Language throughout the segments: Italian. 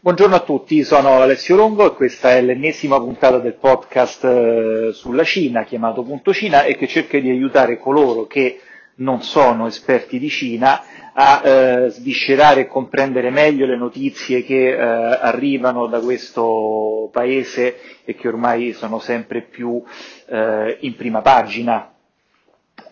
Buongiorno a tutti, sono Alessio Longo e questa è l'ennesima puntata del podcast eh, sulla Cina chiamato Punto Cina e che cerca di aiutare coloro che non sono esperti di Cina a eh, sviscerare e comprendere meglio le notizie che eh, arrivano da questo paese e che ormai sono sempre più eh, in prima pagina.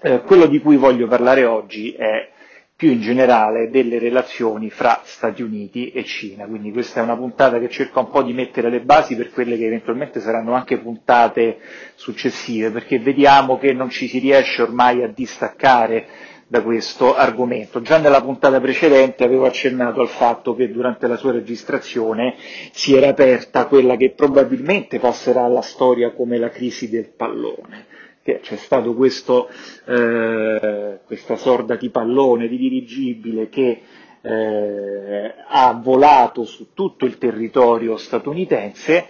Eh, quello di cui voglio parlare oggi è più in generale delle relazioni fra Stati Uniti e Cina. Quindi questa è una puntata che cerca un po' di mettere le basi per quelle che eventualmente saranno anche puntate successive, perché vediamo che non ci si riesce ormai a distaccare da questo argomento. Già nella puntata precedente avevo accennato al fatto che durante la sua registrazione si era aperta quella che probabilmente passerà alla storia come la crisi del pallone c'è stato questo, eh, questa sorda di pallone, di dirigibile che eh, ha volato su tutto il territorio statunitense,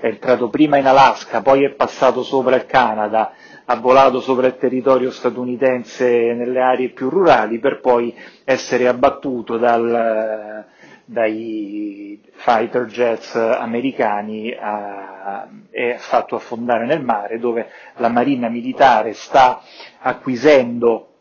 è entrato prima in Alaska, poi è passato sopra il Canada, ha volato sopra il territorio statunitense nelle aree più rurali per poi essere abbattuto dal, dai fighter jets americani a, è fatto affondare nel mare dove la marina militare sta acquisendo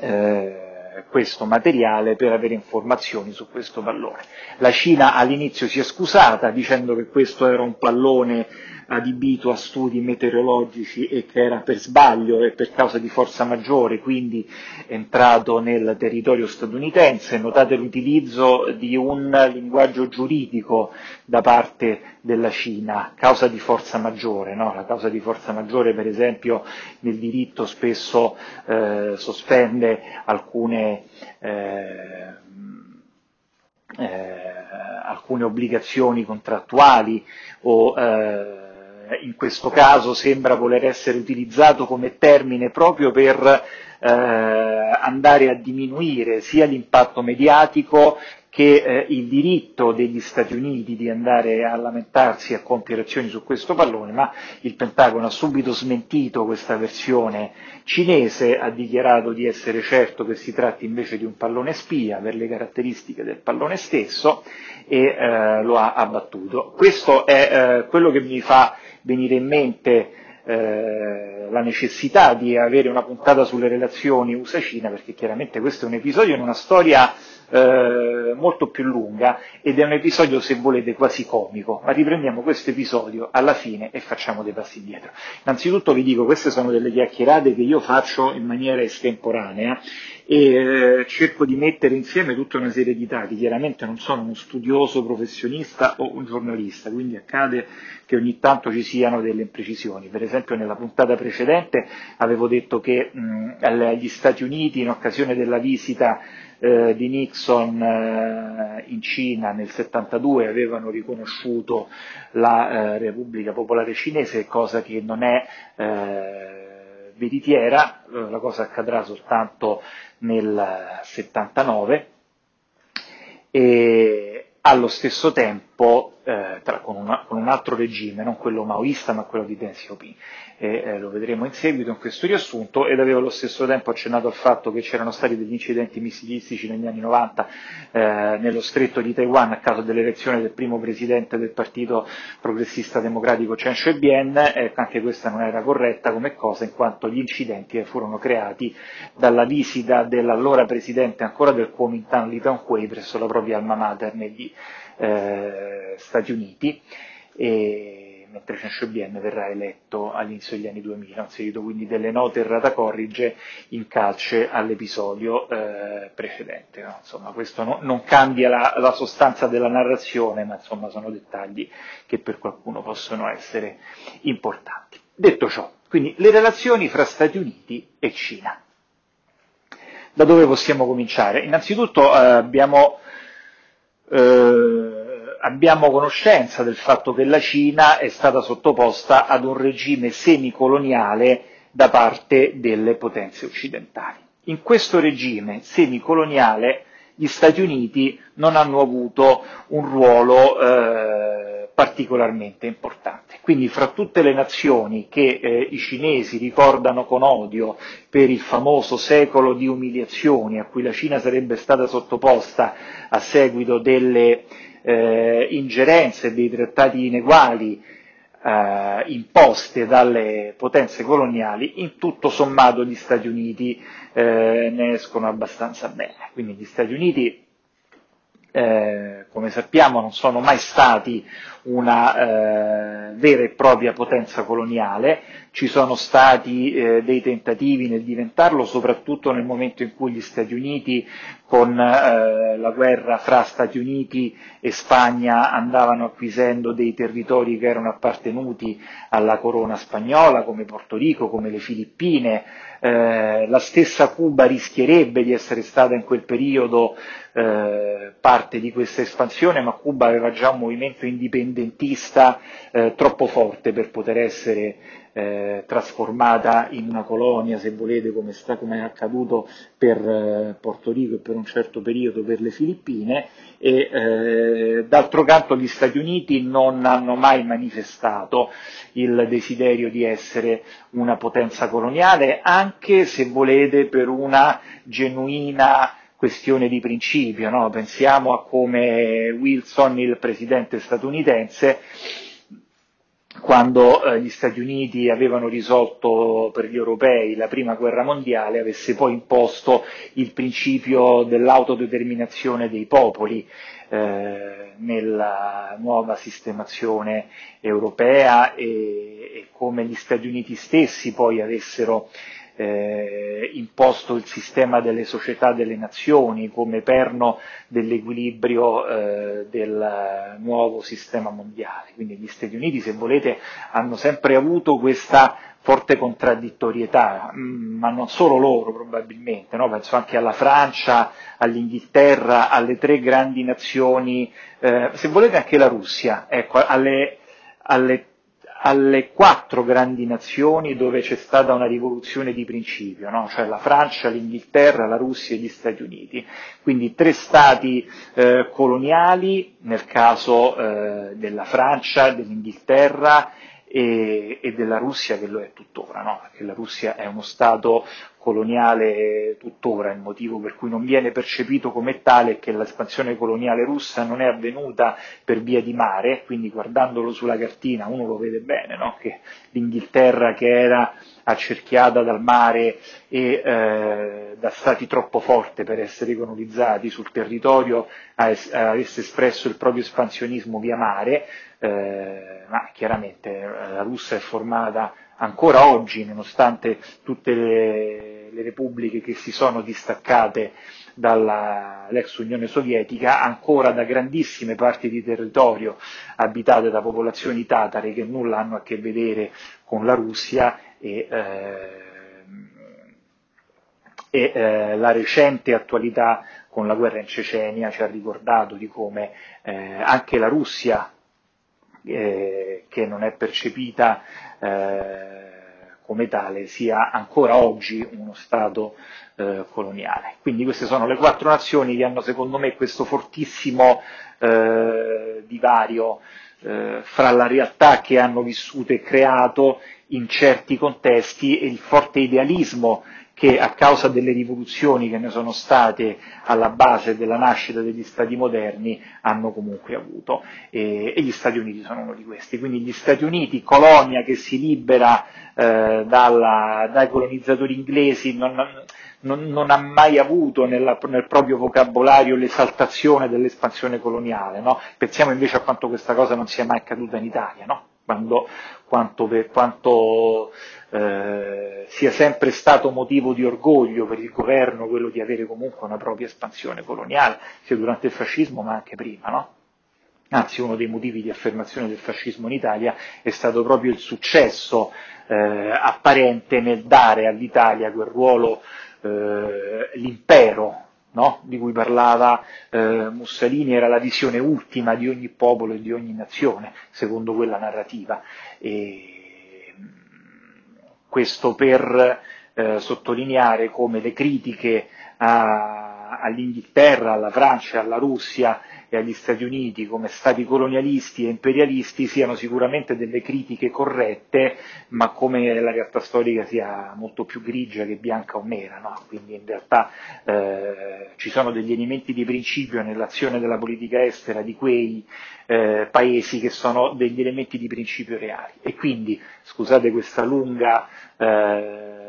eh, questo materiale per avere informazioni su questo pallone. La Cina all'inizio si è scusata dicendo che questo era un pallone adibito a studi meteorologici e che era per sbaglio e per causa di forza maggiore, quindi entrato nel territorio statunitense. Notate l'utilizzo di un linguaggio giuridico da parte della Cina, causa di forza maggiore. No? La causa di forza maggiore, per esempio, nel diritto spesso eh, sospende alcune eh, eh, alcune obbligazioni contrattuali o eh, in questo caso sembra voler essere utilizzato come termine proprio per eh, andare a diminuire sia l'impatto mediatico che eh, il diritto degli Stati Uniti di andare a lamentarsi e a compiere azioni su questo pallone, ma il Pentagono ha subito smentito questa versione cinese, ha dichiarato di essere certo che si tratti invece di un pallone spia per le caratteristiche del pallone stesso e eh, lo ha abbattuto. Questo è eh, quello che mi fa venire in mente eh, la necessità di avere una puntata sulle relazioni USA-Cina, perché chiaramente questo è un episodio in una storia eh, molto più lunga ed è un episodio, se volete, quasi comico, ma riprendiamo questo episodio alla fine e facciamo dei passi indietro. Innanzitutto vi dico, queste sono delle chiacchierate che io faccio in maniera estemporanea e eh, cerco di mettere insieme tutta una serie di dati. Chiaramente non sono uno studioso professionista o un giornalista, quindi accade che ogni tanto ci siano delle imprecisioni. Per esempio nella puntata precedente avevo detto che mh, agli Stati Uniti in occasione della visita eh, di Nixon eh, in Cina nel 72 avevano riconosciuto la eh, Repubblica Popolare Cinese, cosa che non è eh, veritiera, eh, la cosa accadrà soltanto nel 79 e allo stesso tempo eh, tra, con, una, con, un altro regime, non quello maoista ma quello di Deng Xiaoping. E eh, lo vedremo in seguito in questo riassunto, ed avevo allo stesso tempo accennato al fatto che c'erano stati degli incidenti missilistici negli anni 90 eh, nello stretto di Taiwan a causa dell'elezione del primo presidente del partito progressista democratico Chen Shui-bian, eh, anche questa non era corretta come cosa in quanto gli incidenti furono creati dalla visita dell'allora presidente ancora del Kuomintang Li Teng-hui presso la propria alma mater negli eh, Stati Uniti. E, mentre Cencio-Bien verrà eletto all'inizio degli anni 2000, ho inserito quindi delle note errata corrige in calce all'episodio eh, precedente. No? Insomma, questo no, non cambia la, la, sostanza della narrazione, ma insomma sono dettagli che per qualcuno possono essere importanti. Detto ciò, quindi le relazioni fra Stati Uniti e Cina. Da dove possiamo cominciare? Innanzitutto eh, abbiamo eh, abbiamo conoscenza del fatto che la Cina è stata sottoposta ad un regime semicoloniale da parte delle potenze occidentali. In questo regime semicoloniale gli Stati Uniti non hanno avuto un ruolo eh, particolarmente importante. Quindi fra tutte le nazioni che eh, i cinesi ricordano con odio per il famoso secolo di umiliazioni a cui la Cina sarebbe stata sottoposta a seguito delle eh, ingerenze dei trattati ineguali eh, imposte dalle potenze coloniali, in tutto sommato gli Stati Uniti eh, ne escono abbastanza bene. Quindi gli Stati Uniti eh, come sappiamo non sono mai stati una eh, vera e propria potenza coloniale, ci sono stati eh, dei tentativi nel diventarlo, soprattutto nel momento in cui gli Stati Uniti, con eh, la guerra fra Stati Uniti e Spagna, andavano acquisendo dei territori che erano appartenuti alla corona spagnola, come Porto Rico, come le Filippine, eh, la stessa Cuba rischierebbe di essere stata in quel periodo eh, parte di questa espansione, ma Cuba aveva già un movimento indipendentista eh, troppo forte per poter essere eh, trasformata in una colonia, se volete, come, sta, come è accaduto per eh, Porto Rico e per un certo periodo per le Filippine, e eh, d'altro canto gli Stati Uniti non hanno mai manifestato il desiderio di essere una potenza coloniale, anche se volete per una genuina questione di principio, no? pensiamo a come Wilson, il presidente statunitense, quando eh, gli Stati Uniti avevano risolto per gli europei la prima guerra mondiale, avesse poi imposto il principio dell'autodeterminazione dei popoli eh, nella nuova sistemazione europea e, e, come gli Stati Uniti stessi poi avessero eh, imposto il sistema delle società delle nazioni come perno dell'equilibrio eh, del nuovo sistema mondiale. Quindi gli Stati Uniti, se volete, hanno sempre avuto questa forte contraddittorietà, mm, ma non solo loro probabilmente, no? penso anche alla Francia, all'Inghilterra, alle tre grandi nazioni, eh, se volete anche la Russia, ecco, alle, alle alle quattro grandi nazioni dove c'è stata una rivoluzione di principio, no? cioè la Francia, l'Inghilterra, la Russia e gli Stati Uniti. Quindi tre stati eh, coloniali, nel caso eh, della Francia, dell'Inghilterra e, e, della Russia che lo è tuttora, no? perché la Russia è uno Stato coloniale tuttora, il motivo per cui non viene percepito come tale è che l'espansione coloniale russa non è avvenuta per via di mare, quindi guardandolo sulla cartina uno lo vede bene, no? che l'Inghilterra che era accerchiata dal mare e eh, da stati troppo forti per essere colonizzati sul territorio avesse espresso il proprio espansionismo via mare, eh, ma chiaramente eh, la Russia è formata ancora oggi, nonostante tutte le, le repubbliche che si sono distaccate dall'ex Unione Sovietica, ancora da grandissime parti di territorio abitate da popolazioni tatare che nulla hanno a che vedere con la Russia e, eh, e eh, la recente attualità con la guerra in Cecenia ci ha ricordato di come eh, anche la Russia eh, che non è percepita eh, come tale sia ancora oggi uno Stato eh, coloniale. Quindi queste sono le quattro nazioni che hanno secondo me questo fortissimo eh, divario eh, fra la realtà che hanno vissuto e creato in certi contesti e il forte idealismo che a causa delle rivoluzioni che ne sono state alla base della nascita degli stati moderni hanno comunque avuto e, e gli Stati Uniti sono uno di questi. Quindi gli Stati Uniti, colonia che si libera eh, dalla, dai colonizzatori inglesi, non, non, non, ha mai avuto nella, nel proprio vocabolario l'esaltazione dell'espansione coloniale. No? Pensiamo invece a quanto questa cosa non sia mai accaduta in Italia. No? Quando, quanto, quanto eh, sia sempre stato motivo di orgoglio per il governo quello di avere comunque una propria espansione coloniale, sia durante il fascismo ma anche prima, no? Anzi, uno dei motivi di affermazione del fascismo in Italia è stato proprio il successo eh, apparente nel dare all'Italia quel ruolo, eh, l'impero no? di cui parlava eh, Mussolini era la visione ultima di ogni popolo e di ogni nazione, secondo quella narrativa. E, questo per eh, sottolineare come le critiche a, all'Inghilterra, alla Francia, alla Russia e agli Stati Uniti come stati colonialisti e imperialisti siano sicuramente delle critiche corrette, ma come la realtà storica sia molto più grigia che bianca o nera, no? quindi in realtà eh, ci sono degli elementi di principio nell'azione della politica estera di quei eh, paesi che sono degli elementi di principio reali. E quindi, scusate questa lunga eh,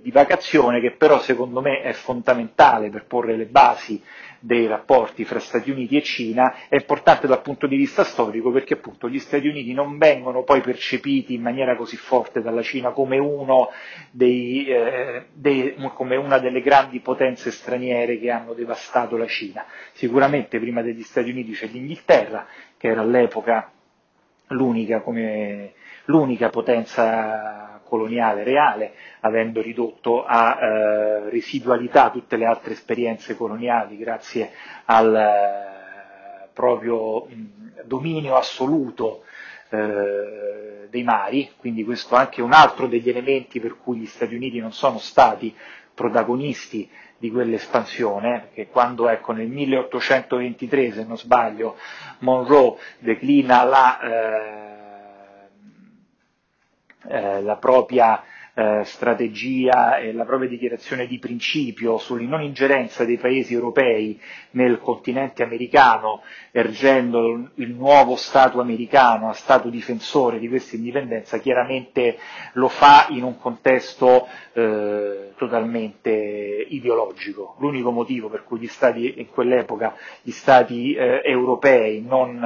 divagazione, che però secondo me è fondamentale per porre le basi dei rapporti fra Stati Uniti e Cina, è importante dal punto di vista storico perché appunto gli Stati Uniti non vengono poi percepiti in maniera così forte dalla Cina come, dei, eh, dei, come una delle grandi potenze straniere che hanno devastato la Cina. Sicuramente prima degli Stati Uniti c'è l'Inghilterra, che era all'epoca l'unica, come, l'unica potenza coloniale reale, avendo ridotto a eh, residualità tutte le altre esperienze coloniali grazie al eh, proprio mh, dominio assoluto eh, dei mari, quindi questo è anche un altro degli elementi per cui gli Stati Uniti non sono stati protagonisti di quell'espansione, perché quando ecco, nel 1823, se non sbaglio, Monroe declina la, eh, eh, la propria eh, strategia e la propria dichiarazione di principio sulla ingerenza dei paesi europei nel continente americano, ergendo il nuovo Stato americano a Stato difensore di questa indipendenza, chiaramente lo fa in un contesto eh, totalmente ideologico. L'unico motivo per cui gli Stati, in quell'epoca gli Stati eh, europei non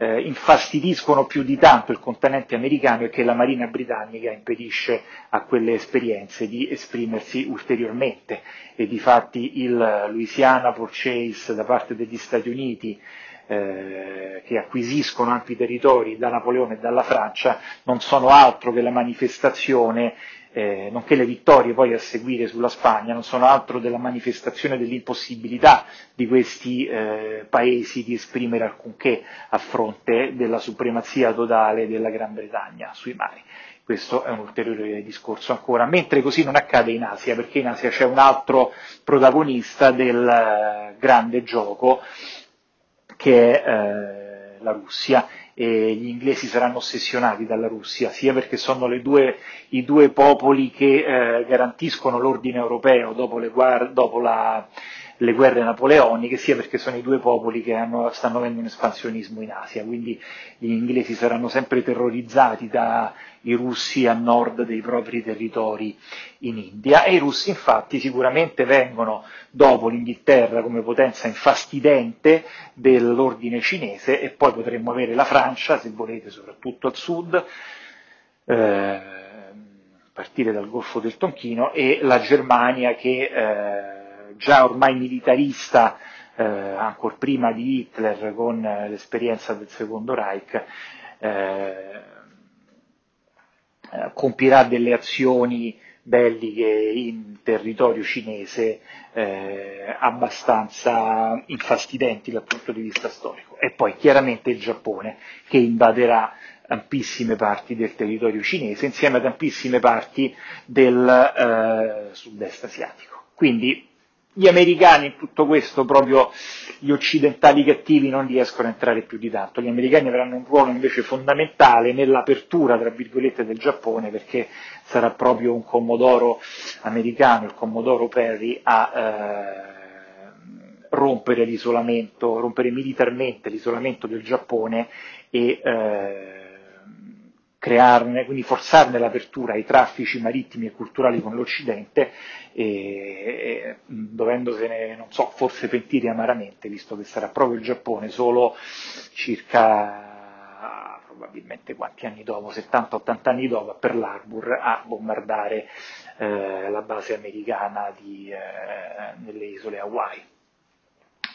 eh, infastidiscono più di tanto il continente americano e che la Marina britannica impedisce a quelle esperienze di esprimersi ulteriormente. E di fatti il Louisiana Purchase da parte degli Stati Uniti eh, che acquisiscono ampi territori da Napoleone e dalla Francia non sono altro che la manifestazione eh, nonché le vittorie poi a seguire sulla Spagna, non sono altro della manifestazione dell'impossibilità di questi eh, paesi di esprimere alcunché a fronte della supremazia totale della Gran Bretagna sui mari. Questo è un ulteriore discorso ancora, mentre così non accade in Asia, perché in Asia c'è un altro protagonista del eh, grande gioco che è eh, la Russia e gli inglesi saranno ossessionati dalla Russia, sia perché sono due, i due popoli che eh, garantiscono l'ordine europeo dopo, le, dopo la, le guerre napoleoniche, sia perché sono i due popoli che hanno, stanno avendo un espansionismo in Asia, quindi gli inglesi saranno sempre terrorizzati dai russi a nord dei propri territori in India. E i russi infatti sicuramente vengono dopo l'Inghilterra come potenza infastidente dell'ordine cinese e poi potremmo avere la Francia, se volete, soprattutto al sud, eh, partire dal Golfo del Tonchino e la Germania che eh, già ormai militarista, eh, ancora prima di Hitler con eh, l'esperienza del secondo Reich, eh, eh, compirà delle azioni belliche in territorio cinese eh, abbastanza infastidenti dal punto di vista storico. E poi chiaramente il Giappone che invaderà ampissime parti del territorio cinese insieme ad ampissime parti del eh, sud-est asiatico. Quindi gli americani in tutto questo, proprio gli occidentali cattivi, non riescono a entrare più di tanto. Gli americani avranno un ruolo invece fondamentale nell'apertura, tra virgolette, del Giappone, perché sarà proprio un commodoro americano, il commodoro Perry, a eh, rompere l'isolamento, rompere militarmente l'isolamento del Giappone e eh, crearne, quindi forzarne l'apertura ai traffici marittimi e culturali con l'Occidente, e, e, dovendosene, non so, forse pentire amaramente, visto che sarà proprio il Giappone solo circa, probabilmente quanti anni dopo, 70-80 anni dopo, per l'Arbor a bombardare eh, la base americana di, eh, nelle isole Hawaii.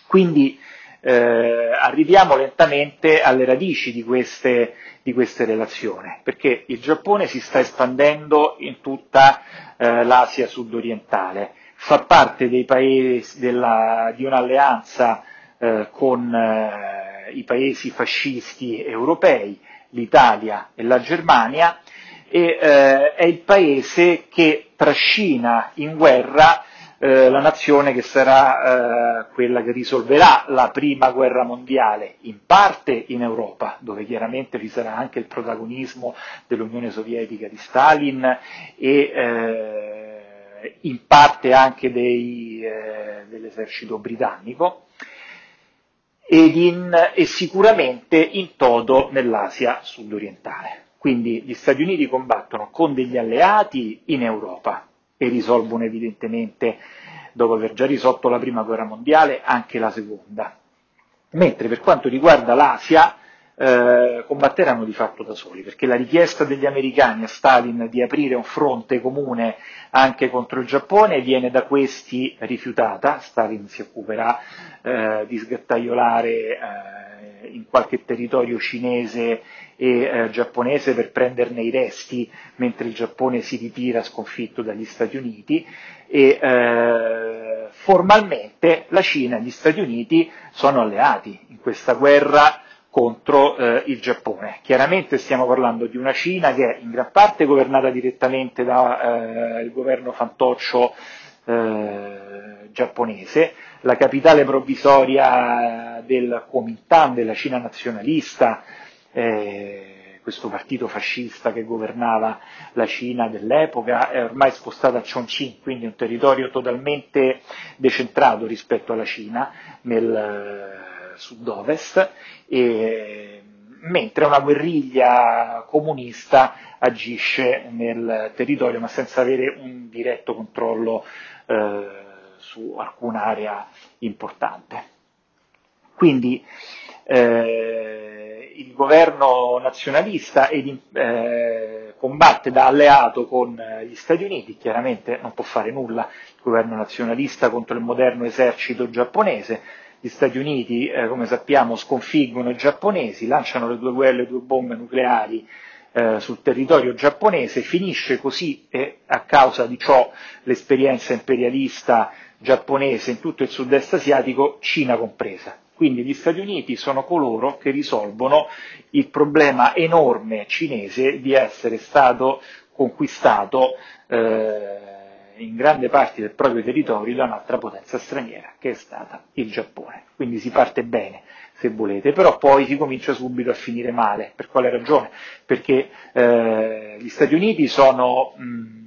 Quindi eh, arriviamo lentamente alle radici di queste, di queste, relazioni, perché il Giappone si sta espandendo in tutta eh, l'Asia sudorientale, fa parte della, di un'alleanza eh, con eh, i paesi fascisti europei, l'Italia e la Germania, e eh, è il paese che trascina in guerra eh, la nazione che sarà eh, quella che risolverà la prima guerra mondiale, in parte in Europa, dove chiaramente ci sarà anche il protagonismo dell'Unione Sovietica di Stalin e eh, in parte anche dei, eh, dell'esercito britannico in, e sicuramente in toto nell'Asia sudorientale. Quindi gli Stati Uniti combattono con degli alleati in Europa e risolvono evidentemente, dopo aver già risolto la prima guerra mondiale, anche la seconda. Mentre per quanto riguarda l'Asia, eh, combatteranno di fatto da soli, perché la richiesta degli americani a Stalin di aprire un fronte comune anche contro il Giappone viene da questi rifiutata, Stalin si occuperà eh, di sgattaiolare eh, in qualche territorio cinese e eh, giapponese per prenderne i resti mentre il Giappone si ritira sconfitto dagli Stati Uniti. E eh, formalmente la Cina e gli Stati Uniti sono alleati in questa guerra contro eh, il Giappone. Chiaramente stiamo parlando di una Cina che è in gran parte governata direttamente dal eh, governo fantoccio eh, giapponese, la capitale provvisoria del Kuomintang, della Cina nazionalista, eh, questo partito fascista che governava la Cina dell'epoca, è ormai spostata a Chongqing, quindi un territorio totalmente decentrato rispetto alla Cina nel sud-ovest, e, mentre una guerriglia comunista agisce nel territorio ma senza avere un diretto controllo eh, su alcun'area importante. Quindi eh, il governo nazionalista ed, eh, combatte da alleato con gli Stati Uniti, chiaramente non può fare nulla il governo nazionalista contro il moderno esercito giapponese, gli Stati Uniti, eh, come sappiamo, sconfiggono i giapponesi, lanciano le due, le due bombe nucleari eh, sul territorio giapponese, finisce così e a causa di ciò l'esperienza imperialista giapponese in tutto il sud-est asiatico, Cina compresa. Quindi gli Stati Uniti sono coloro che risolvono il problema enorme cinese di essere stato conquistato eh, in grande parte del proprio territorio da un'altra potenza straniera, che è stata il Giappone. Quindi si parte bene, se volete, però poi si comincia subito a finire male. Per quale ragione? Perché eh, gli Stati Uniti sono mh,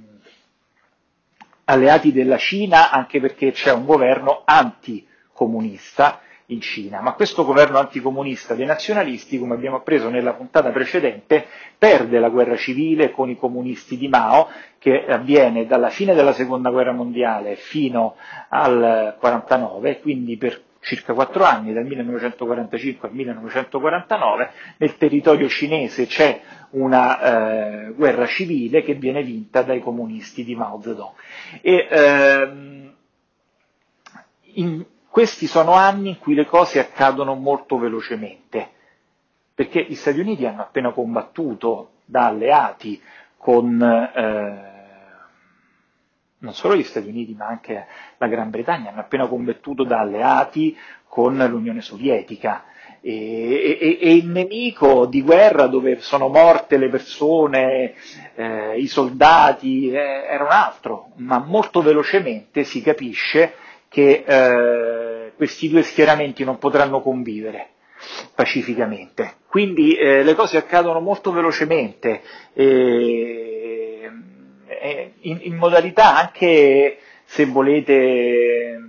alleati della Cina anche perché c'è un governo anticomunista in Cina, ma questo governo anticomunista dei nazionalisti, come abbiamo appreso nella puntata precedente, perde la guerra civile con i comunisti di Mao, che avviene dalla fine della seconda guerra mondiale fino al 1949, quindi per circa quattro anni, dal 1945 al 1949, nel territorio cinese c'è una eh, guerra civile che viene vinta dai comunisti di Mao Zedong. E, ehm, in, questi sono anni in cui le cose accadono molto velocemente, perché gli Stati Uniti hanno appena combattuto da alleati con eh, non solo gli Stati Uniti ma anche la Gran Bretagna, hanno appena combattuto da alleati con l'Unione Sovietica. E, e, e, il nemico di guerra dove sono morte le persone, eh, i soldati, eh, era un altro, ma molto velocemente si capisce che eh, questi due schieramenti non potranno convivere pacificamente. Quindi eh, le cose accadono molto velocemente, eh, in, in, modalità anche, se volete,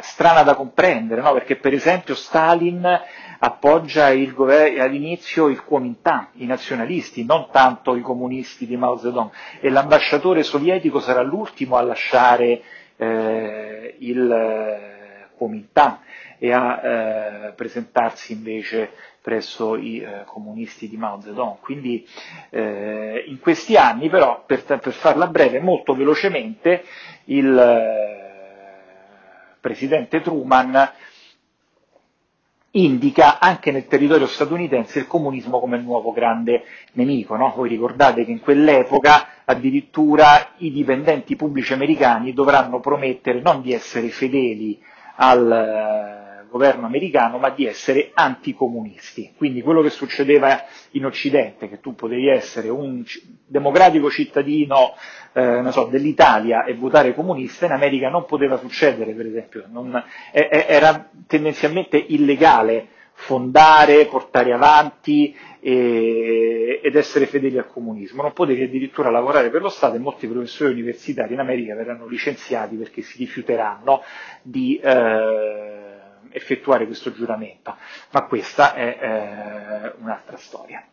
strana da comprendere, no? perché per esempio Stalin appoggia gover- all'inizio il Kuomintang, i nazionalisti, non tanto i comunisti di Mao Zedong, e l'ambasciatore sovietico sarà l'ultimo a lasciare eh, il Eh, e a eh, presentarsi invece presso i eh, comunisti di Mao Zedong. Quindi eh, in questi anni però, per, per, farla breve, molto velocemente, il eh, presidente Truman indica anche nel territorio statunitense il comunismo come il nuovo grande nemico. No? Voi ricordate che in quell'epoca addirittura i dipendenti pubblici americani dovranno promettere non di essere fedeli al eh, governo americano, ma di essere anticomunisti. Quindi quello che succedeva in Occidente, che tu potevi essere un democratico cittadino eh, so, dell'Italia e votare comunista, in America non poteva succedere, per esempio, non, era tendenzialmente illegale fondare, portare avanti e, ed essere fedeli al comunismo. Non potevi addirittura lavorare per lo Stato e molti professori universitari in America verranno licenziati perché si rifiuteranno di eh, effettuare questo giuramento. Ma questa è eh, un'altra storia.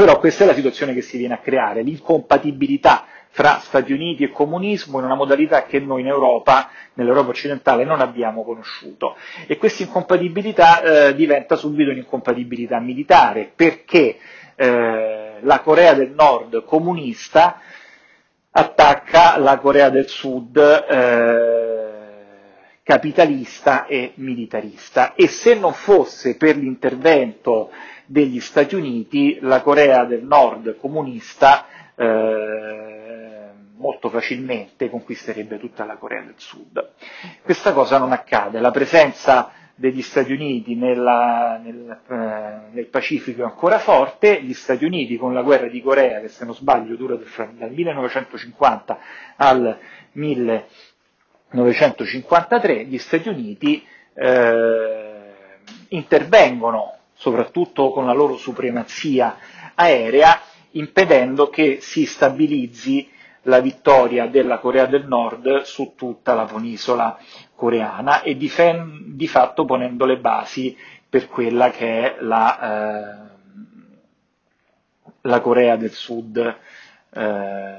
Però questa è la situazione che si viene a creare, l'incompatibilità fra Stati Uniti e comunismo in una modalità che noi in Europa, nell'Europa occidentale, non abbiamo conosciuto. E questa incompatibilità eh, diventa subito un'incompatibilità militare, perché eh, la Corea del Nord comunista attacca la Corea del Sud eh, capitalista e militarista e se non fosse per l'intervento degli Stati Uniti la Corea del Nord comunista eh, molto facilmente conquisterebbe tutta la Corea del Sud. Questa cosa non accade, la presenza degli Stati Uniti nella, nel, eh, nel, Pacifico è ancora forte, gli Stati Uniti con la guerra di Corea, che se non sbaglio dura dal 1950 al 1953, gli Stati Uniti eh, intervengono soprattutto con la loro supremazia aerea impedendo che si stabilizzi la vittoria della Corea del Nord su tutta la penisola coreana e di, di fatto ponendo le basi per quella che è la, eh, la Corea del Sud eh,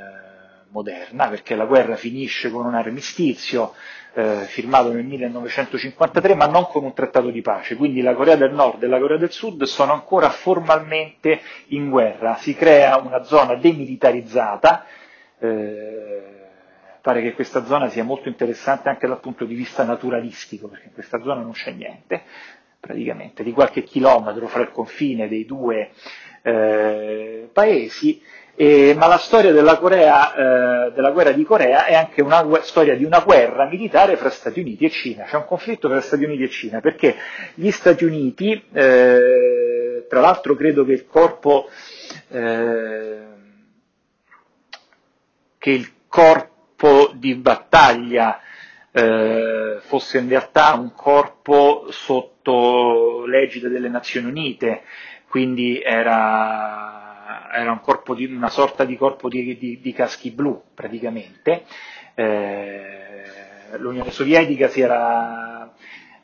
moderna, perché la guerra finisce con un armistizio eh, firmato nel 1953, ma non con un trattato di pace. Quindi la Corea del Nord e la Corea del Sud sono ancora formalmente in guerra. Si crea una zona demilitarizzata. Eh, pare che questa zona sia molto interessante anche dal punto di vista naturalistico, perché in questa zona non c'è niente, praticamente, di qualche chilometro fra il confine dei due eh, paesi eh, ma la storia della, Corea, eh, della, guerra di Corea è anche una storia di una guerra militare fra Stati Uniti e Cina. C'è un conflitto tra Stati Uniti e Cina perché gli Stati Uniti, eh, tra l'altro credo che il corpo, eh, che il corpo di battaglia eh, fosse in realtà un corpo sotto l'egida delle Nazioni Unite, quindi era era un di, una sorta di corpo di, di, di caschi blu praticamente. Eh, L'Unione Sovietica si era,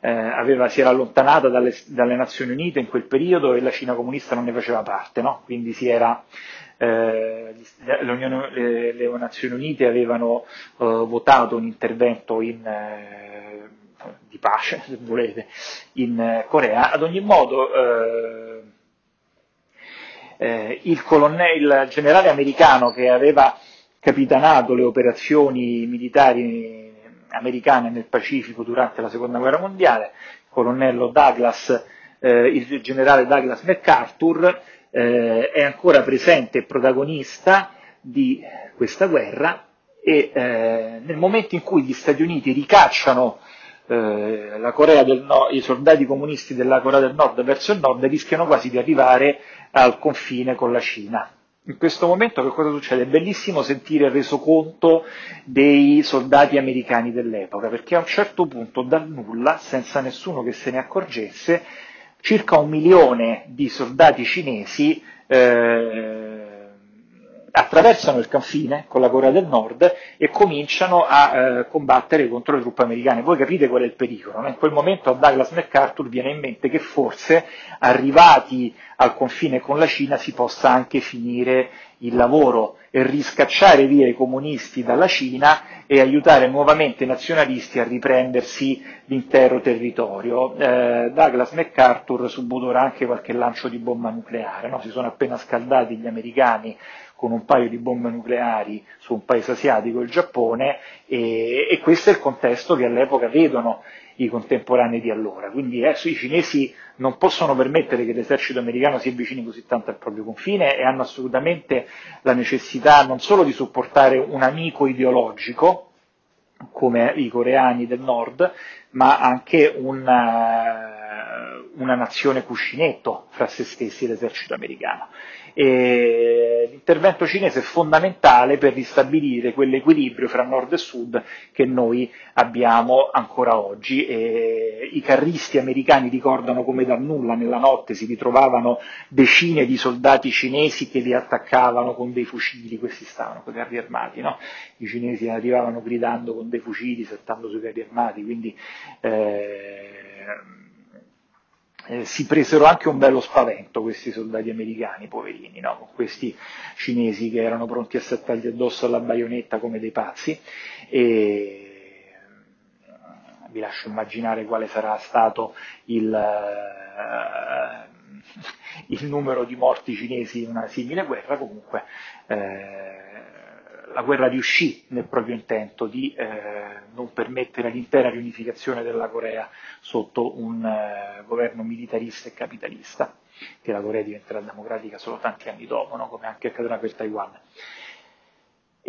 eh, aveva, si era allontanata dalle, dalle, Nazioni Unite in quel periodo e la Cina comunista non ne faceva parte, no? quindi era, eh, le, le, Nazioni Unite avevano eh, votato un intervento in, eh, di pace, se volete, in Corea. Ad ogni modo, eh, eh, il, colonnello, il generale americano che aveva capitanato le operazioni militari americane nel Pacifico durante la seconda guerra mondiale, colonnello Douglas, eh, il generale Douglas MacArthur, eh, è ancora presente e protagonista di questa guerra e eh, nel momento in cui gli Stati Uniti ricacciano eh, Nord, i soldati comunisti della Corea del Nord verso il nord rischiano quasi di arrivare al confine con la Cina. In questo momento che cosa succede? È bellissimo sentire il resoconto dei soldati americani dell'epoca, perché a un certo punto dal nulla, senza nessuno che se ne accorgesse, circa un milione di soldati cinesi eh, attraversano il confine con la Corea del Nord e cominciano a eh, combattere contro le truppe americane. Voi capite qual è il pericolo? No? In quel momento a Douglas MacArthur viene in mente che forse arrivati al confine con la Cina si possa anche finire il lavoro e riscacciare via i comunisti dalla Cina e aiutare nuovamente i nazionalisti a riprendersi l'intero territorio. Eh, Douglas MacArthur subodora anche qualche lancio di bomba nucleare, no? si sono appena scaldati gli americani con un paio di bombe nucleari su un paese asiatico, il Giappone, e, e questo è il contesto che all'epoca vedono i contemporanei di allora. Quindi eh, i cinesi non possono permettere che l'esercito americano si avvicini così tanto al proprio confine e hanno assolutamente la necessità non solo di supportare un amico ideologico, come i coreani del nord, ma anche una, una nazione cuscinetto fra se stessi e l'esercito americano. E l'intervento cinese è fondamentale per ristabilire quell'equilibrio fra nord e sud che noi abbiamo ancora oggi. E I carristi americani ricordano come dal nulla nella notte si ritrovavano decine di soldati cinesi che li attaccavano con dei fucili, questi stavano con i carri armati, no? i cinesi arrivavano gridando con dei fucili, saltando sui carri armati, quindi eh, eh, si presero anche un bello spavento questi soldati americani, poverini, no? con questi cinesi che erano pronti a saltargli addosso alla baionetta come dei pazzi. E eh, vi lascio immaginare quale sarà stato il, uh, il numero di morti cinesi in una simile guerra, comunque eh, la guerra riuscì nel proprio intento di eh, non permettere l'intera riunificazione della Corea sotto un eh, governo militarista e capitalista, che la Corea diventerà democratica solo tanti anni dopo, no? come anche accadrà per Taiwan.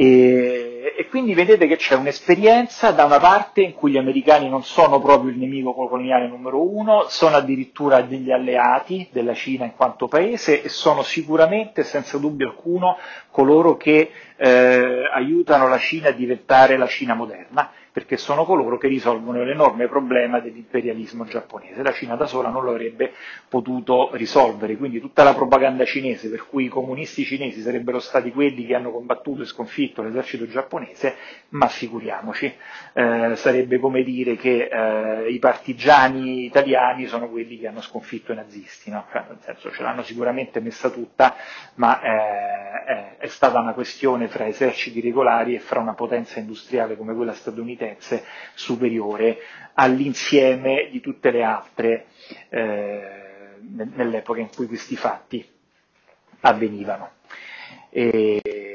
E, e, quindi vedete che c'è un'esperienza da una parte in cui gli americani non sono proprio il nemico coloniale numero uno, sono addirittura degli alleati della Cina in quanto paese e sono sicuramente, senza dubbio alcuno, coloro che eh, aiutano la Cina a diventare la Cina moderna perché sono coloro che risolvono l'enorme problema dell'imperialismo giapponese. La Cina da sola non lo avrebbe potuto risolvere, quindi tutta la propaganda cinese per cui i comunisti cinesi sarebbero stati quelli che hanno combattuto e sconfitto l'esercito giapponese, ma figuriamoci, eh, sarebbe come dire che eh, i partigiani italiani sono quelli che hanno sconfitto i nazisti, no? cioè, nel senso ce l'hanno sicuramente messa tutta, ma eh, è stata una questione fra eserciti regolari e fra una potenza industriale come quella statunitense statunitense superiore all'insieme di tutte le altre eh, nell'epoca in cui questi fatti avvenivano. E,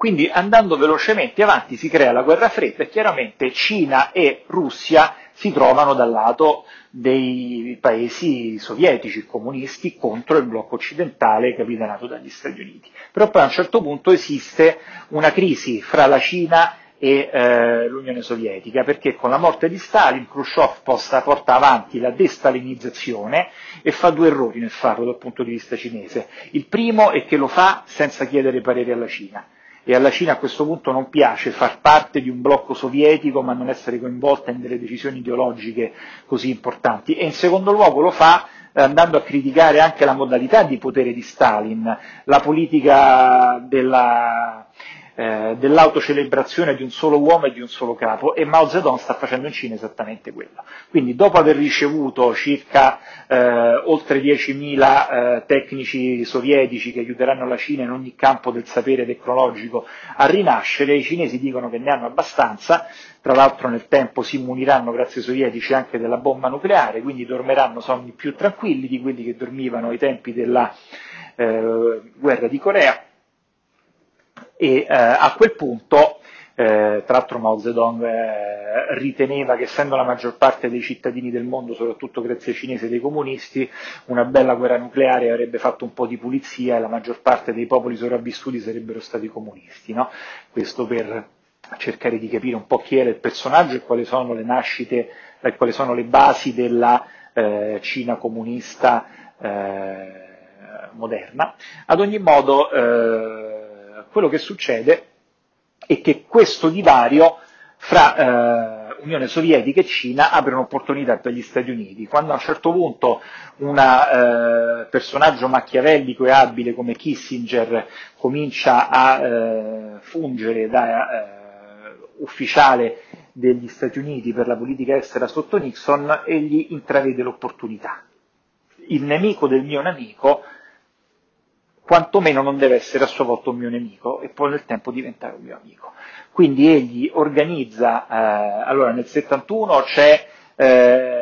quindi andando velocemente avanti si crea la guerra fredda e chiaramente Cina e Russia si trovano dal lato dei paesi sovietici comunisti contro il blocco occidentale capitanato dagli Stati Uniti. Però poi a un certo punto esiste una crisi fra la Cina e eh, l'Unione Sovietica, perché con la morte di Stalin Khrushchev posta, porta avanti la destalinizzazione e fa due errori nel farlo dal punto di vista cinese. Il primo è che lo fa senza chiedere pareri alla Cina e alla Cina a questo punto non piace far parte di un blocco sovietico ma non essere coinvolta in delle decisioni ideologiche così importanti. E in secondo luogo lo fa eh, andando a criticare anche la modalità di potere di Stalin, la politica della, eh, dell'autocelebrazione di un solo uomo e di un solo capo e Mao Zedong sta facendo in Cina esattamente quello. Quindi dopo aver ricevuto circa eh, oltre 10.000 eh, tecnici sovietici che aiuteranno la Cina in ogni campo del sapere tecnologico a rinascere, i cinesi dicono che ne hanno abbastanza, tra l'altro nel tempo si muniranno grazie ai sovietici anche della bomba nucleare, quindi dormiranno sonni più tranquilli di quelli che dormivano ai tempi della eh, guerra di Corea e eh, a quel punto, eh, tra l'altro Mao Zedong eh, riteneva che essendo la maggior parte dei cittadini del mondo, soprattutto grazie ai cinesi e dei comunisti, una bella guerra nucleare avrebbe fatto un po' di pulizia e la maggior parte dei popoli sopravvissuti sarebbero stati comunisti. No? Questo per cercare di capire un po' chi era il personaggio e quali sono le nascite, e quali sono le basi della eh, Cina comunista eh, moderna. Ad ogni modo, eh, quello che succede è che questo divario fra eh, Unione Sovietica e Cina apre un'opportunità per gli Stati Uniti. Quando a un certo punto un eh, personaggio machiavellico e abile come Kissinger comincia a eh, fungere da eh, ufficiale degli Stati Uniti per la politica estera sotto Nixon, egli intravede l'opportunità. Il nemico del mio nemico quantomeno non deve essere a sua volta un mio nemico e può nel tempo diventare un mio amico. Quindi egli organizza, eh, allora nel 71 c'è eh,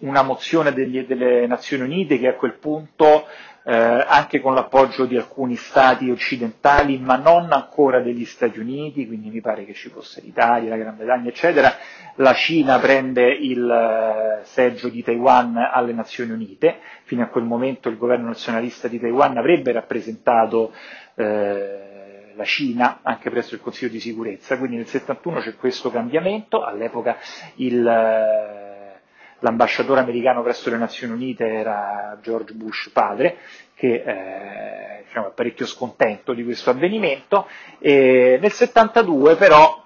una mozione degli, delle Nazioni Unite che a quel punto eh, anche con l'appoggio di alcuni stati occidentali, ma non ancora degli Stati Uniti, quindi mi pare che ci fosse l'Italia, la Gran Bretagna, eccetera, la Cina prende il eh, seggio di Taiwan alle Nazioni Unite, fino a quel momento il governo nazionalista di Taiwan avrebbe rappresentato eh, la Cina anche presso il Consiglio di sicurezza, quindi nel 71 c'è questo cambiamento, all'epoca il, l'ambasciatore americano presso le Nazioni Unite era George Bush padre, che eh, diciamo, è parecchio scontento di questo avvenimento, e nel 72 però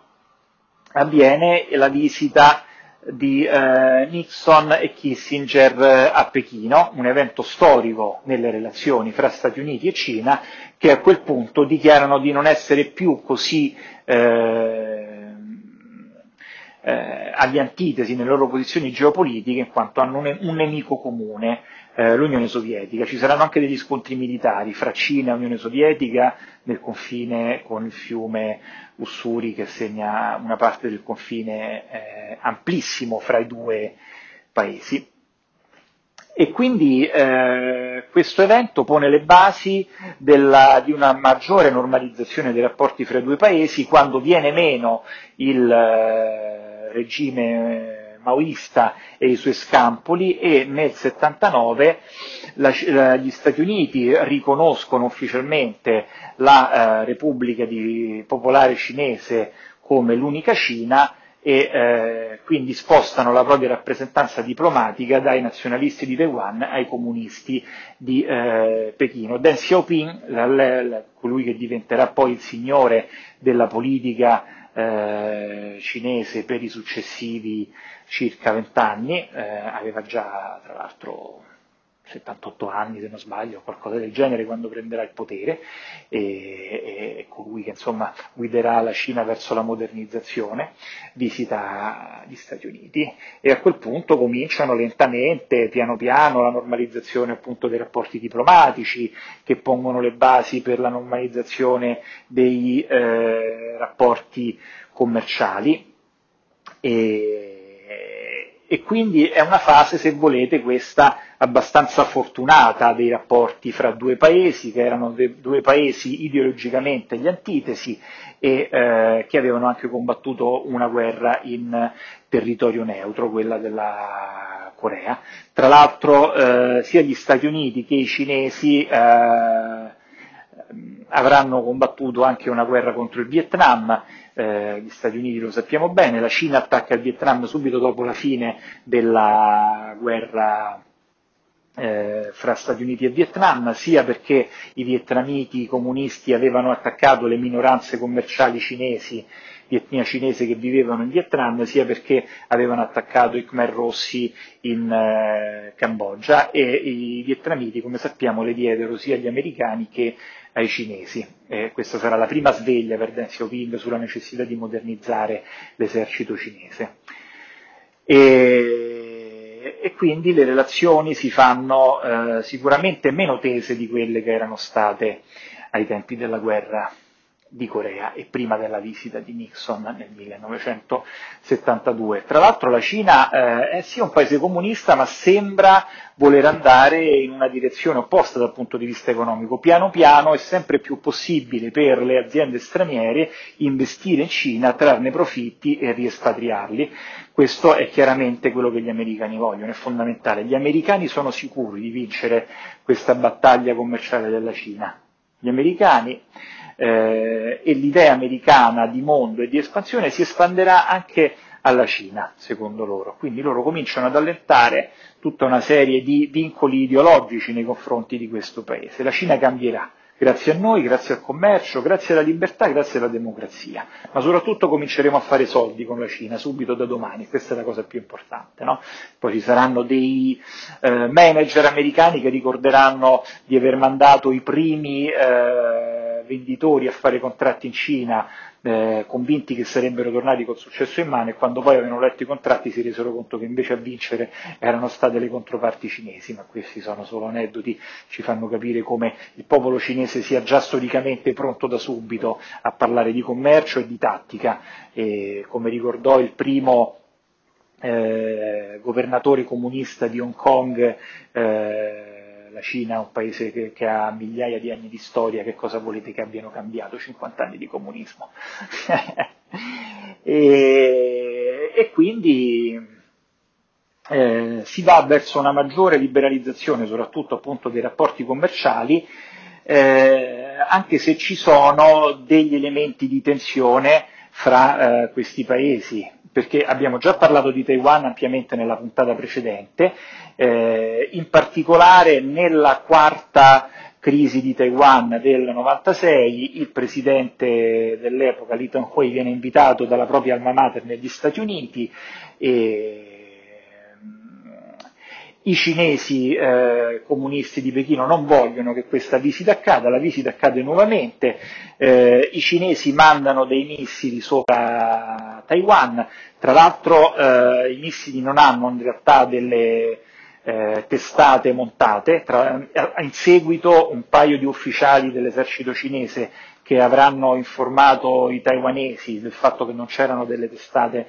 avviene la visita di eh, Nixon e Kissinger eh, a Pechino, un evento storico nelle relazioni fra Stati Uniti e Cina, che a quel punto dichiarano di non essere più così eh, eh, agli antitesi nelle loro posizioni geopolitiche, in quanto hanno un, un nemico comune, eh, l'Unione Sovietica. Ci saranno anche degli scontri militari fra Cina e Unione Sovietica nel confine con il fiume Ussuri che segna una parte del confine eh, amplissimo fra i due paesi. E quindi eh, questo evento pone le basi della, di una maggiore normalizzazione dei rapporti fra i due paesi quando viene meno il eh, regime maoista e i suoi scampoli e nel 79 la, la, gli Stati Uniti riconoscono ufficialmente la eh, Repubblica di, Popolare Cinese come l'unica Cina e eh, quindi spostano la propria rappresentanza diplomatica dai nazionalisti di Taiwan ai comunisti di eh, Pechino. Deng Xiaoping, la, la, colui che diventerà poi il signore della politica eh, cinese per i successivi circa 20 anni, eh, aveva già tra l'altro 78 anni se non sbaglio, qualcosa del genere quando prenderà il potere, e, e colui che insomma guiderà la Cina verso la modernizzazione, visita gli Stati Uniti e a quel punto cominciano lentamente, piano piano, la normalizzazione appunto dei rapporti diplomatici che pongono le basi per la normalizzazione dei eh, rapporti commerciali. E, e quindi è una fase, se volete, questa abbastanza fortunata dei rapporti fra due paesi, che erano due paesi ideologicamente gli antitesi e eh, che avevano anche combattuto una guerra in territorio neutro, quella della Corea. Tra l'altro eh, sia gli Stati Uniti che i cinesi eh, avranno combattuto anche una guerra contro il Vietnam, eh, gli Stati Uniti lo sappiamo bene, la Cina attacca il Vietnam subito dopo la fine della guerra eh, fra Stati Uniti e Vietnam, sia perché i vietnamiti comunisti avevano attaccato le minoranze commerciali cinesi di etnia cinese che vivevano in Vietnam, sia perché avevano attaccato i Khmer Rossi in eh, Cambogia e i vietnamiti, come sappiamo, le diedero sia agli americani che ai cinesi. Eh, questa sarà la prima sveglia per Deng Xiaoping sulla necessità di modernizzare l'esercito cinese. E, e quindi le relazioni si fanno eh, sicuramente meno tese di quelle che erano state ai tempi della guerra di Corea e prima della visita di Nixon nel 1972. Tra l'altro la Cina eh, è sì un paese comunista ma sembra voler andare in una direzione opposta dal punto di vista economico. Piano piano è sempre più possibile per le aziende straniere investire in Cina, trarne profitti e riespatriarli. Questo è chiaramente quello che gli americani vogliono, è fondamentale. Gli americani sono sicuri di vincere questa battaglia commerciale della Cina. Gli americani eh, e l'idea americana di mondo e di espansione si espanderà anche alla Cina, secondo loro. Quindi loro cominciano ad allentare tutta una serie di vincoli ideologici nei confronti di questo paese. La Cina cambierà, grazie a noi, grazie al commercio, grazie alla libertà, grazie alla democrazia, ma soprattutto cominceremo a fare soldi con la Cina subito da domani, questa è la cosa più importante. No? Poi ci saranno dei eh, manager americani che ricorderanno di aver mandato i primi eh, venditori a fare contratti in Cina eh, convinti che sarebbero tornati col successo in mano e quando poi avevano letto i contratti si resero conto che invece a vincere erano state le controparti cinesi, ma questi sono solo aneddoti, ci fanno capire come il popolo cinese sia già storicamente pronto da subito a parlare di commercio e di tattica. E come ricordò il primo eh, governatore comunista di Hong Kong eh, la Cina è un paese che, che, ha migliaia di anni di storia, che cosa volete che abbiano cambiato 50 anni di comunismo? e, e, quindi eh, si va verso una maggiore liberalizzazione, soprattutto appunto dei rapporti commerciali, eh, anche se ci sono degli elementi di tensione fra eh, questi paesi, perché abbiamo già parlato di Taiwan ampiamente nella puntata precedente, eh, in particolare nella quarta crisi di Taiwan del 96, il presidente dell'epoca Li Teng-hui viene invitato dalla propria alma mater negli Stati Uniti e i cinesi eh, comunisti di Pechino non vogliono che questa visita accada, la visita accade nuovamente, eh, i cinesi mandano dei missili sopra Taiwan, tra l'altro eh, i missili non hanno in realtà delle eh, testate montate, tra, in seguito un paio di ufficiali dell'esercito cinese che avranno informato i taiwanesi del fatto che non c'erano delle testate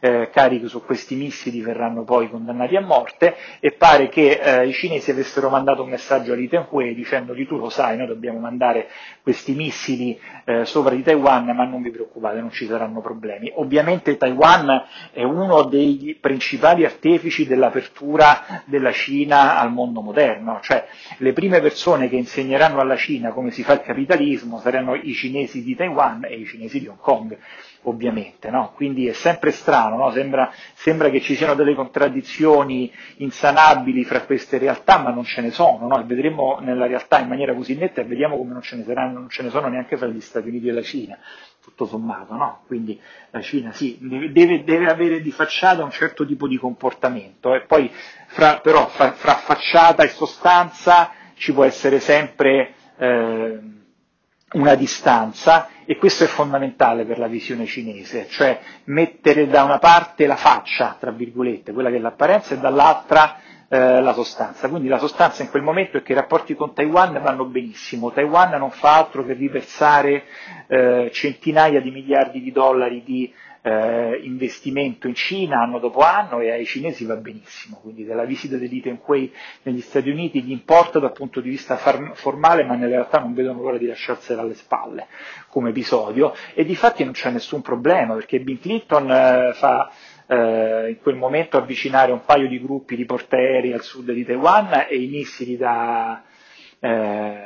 eh, cariche su questi missili verranno poi condannati a morte e pare che eh, i cinesi avessero mandato un messaggio a Li Tenhui dicendogli tu lo sai, noi dobbiamo mandare questi missili eh, sopra di Taiwan ma non vi preoccupate, non ci saranno problemi. Ovviamente Taiwan è uno dei principali artefici dell'apertura della Cina al mondo moderno, cioè le prime persone che insegneranno alla Cina come si fa il capitalismo saranno i cinesi di Taiwan e i cinesi di Hong Kong, ovviamente, no? Quindi è sempre strano, no? sembra, sembra, che ci siano delle contraddizioni insanabili fra queste realtà, ma non ce ne sono, no? vedremo nella realtà in maniera così netta e vediamo come non ce ne, saranno, non ce ne sono neanche fra gli Stati Uniti e la Cina tutto sommato, no? Quindi la Cina sì, deve, deve, avere di facciata un certo tipo di comportamento, e poi fra, però fra, fra facciata e sostanza ci può essere sempre eh, una distanza e questo è fondamentale per la visione cinese, cioè mettere da una parte la faccia, tra virgolette, quella che è l'apparenza, e dall'altra eh, la sostanza. Quindi la sostanza in quel momento è che i rapporti con Taiwan vanno benissimo, Taiwan non fa altro che riversare eh, centinaia di miliardi di dollari di eh, investimento in Cina anno dopo anno e ai cinesi va benissimo, quindi della visita di Li Tenhui negli Stati Uniti gli importa dal punto di vista far- formale ma in realtà non vedono l'ora di lasciarsela alle spalle come episodio. E di fatti non c'è nessun problema perché Bill Clinton eh, fa eh, in quel momento avvicinare un paio di gruppi di portaerei al sud di Taiwan e i missili da, eh,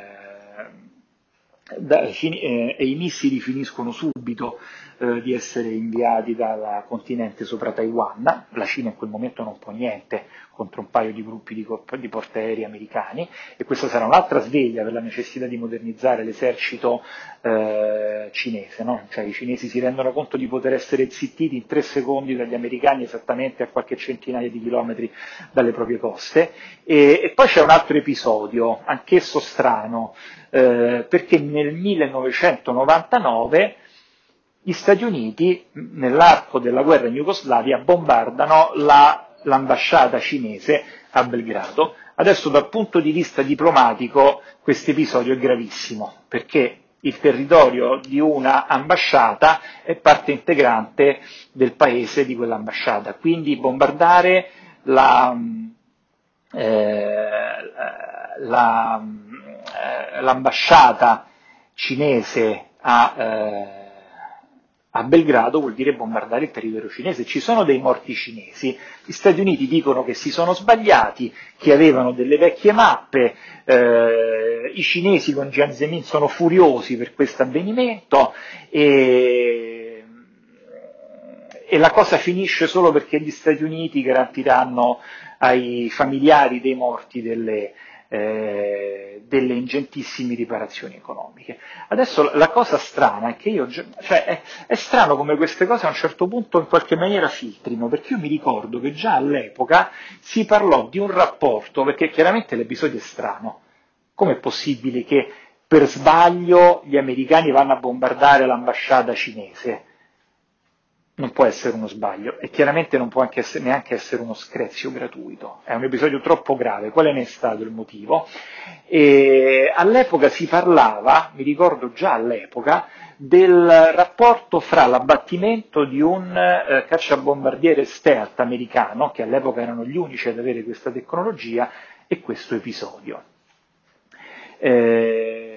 da, eh, e i missili finiscono subito eh, di essere inviati dal continente sopra Taiwan, la Cina in quel momento non può niente contro un paio di gruppi di, di portaerei americani. E questa sarà un'altra sveglia per la necessità di modernizzare l'esercito eh, cinese, no? cioè i cinesi si rendono conto di poter essere zittiti in tre secondi dagli americani esattamente a qualche centinaia di chilometri dalle proprie coste. E, e poi c'è un altro episodio, anch'esso strano, eh, perché nel 1999 gli Stati Uniti, nell'arco della guerra in Jugoslavia, bombardano la, l'ambasciata cinese a Belgrado. Adesso dal punto di vista diplomatico questo episodio è gravissimo, perché il territorio di una ambasciata è parte integrante del paese di quell'ambasciata. Quindi bombardare la, eh, la, eh, l'ambasciata cinese a eh, a Belgrado vuol dire bombardare il territorio cinese. Ci sono dei morti cinesi. Gli Stati Uniti dicono che si sono sbagliati, che avevano delle vecchie mappe, eh, i cinesi con Jiang Zemin sono furiosi per questo avvenimento e, e la cosa finisce solo perché gli Stati Uniti garantiranno ai familiari dei morti delle, eh, delle ingentissime riparazioni economiche. Adesso la cosa strana è che io, cioè è, è, strano come queste cose a un certo punto in qualche maniera filtrino, perché io mi ricordo che già all'epoca si parlò di un rapporto, perché chiaramente l'episodio è strano. Com'è possibile che per sbaglio gli americani vanno a bombardare l'ambasciata cinese? Non può essere uno sbaglio e chiaramente non può essere, neanche essere uno screzio gratuito. È un episodio troppo grave. Qual è stato il motivo? E all'epoca si parlava, mi ricordo già all'epoca, del rapporto fra l'abbattimento di un eh, cacciabombardiere stealth americano, che all'epoca erano gli unici ad avere questa tecnologia, e questo episodio. Eh,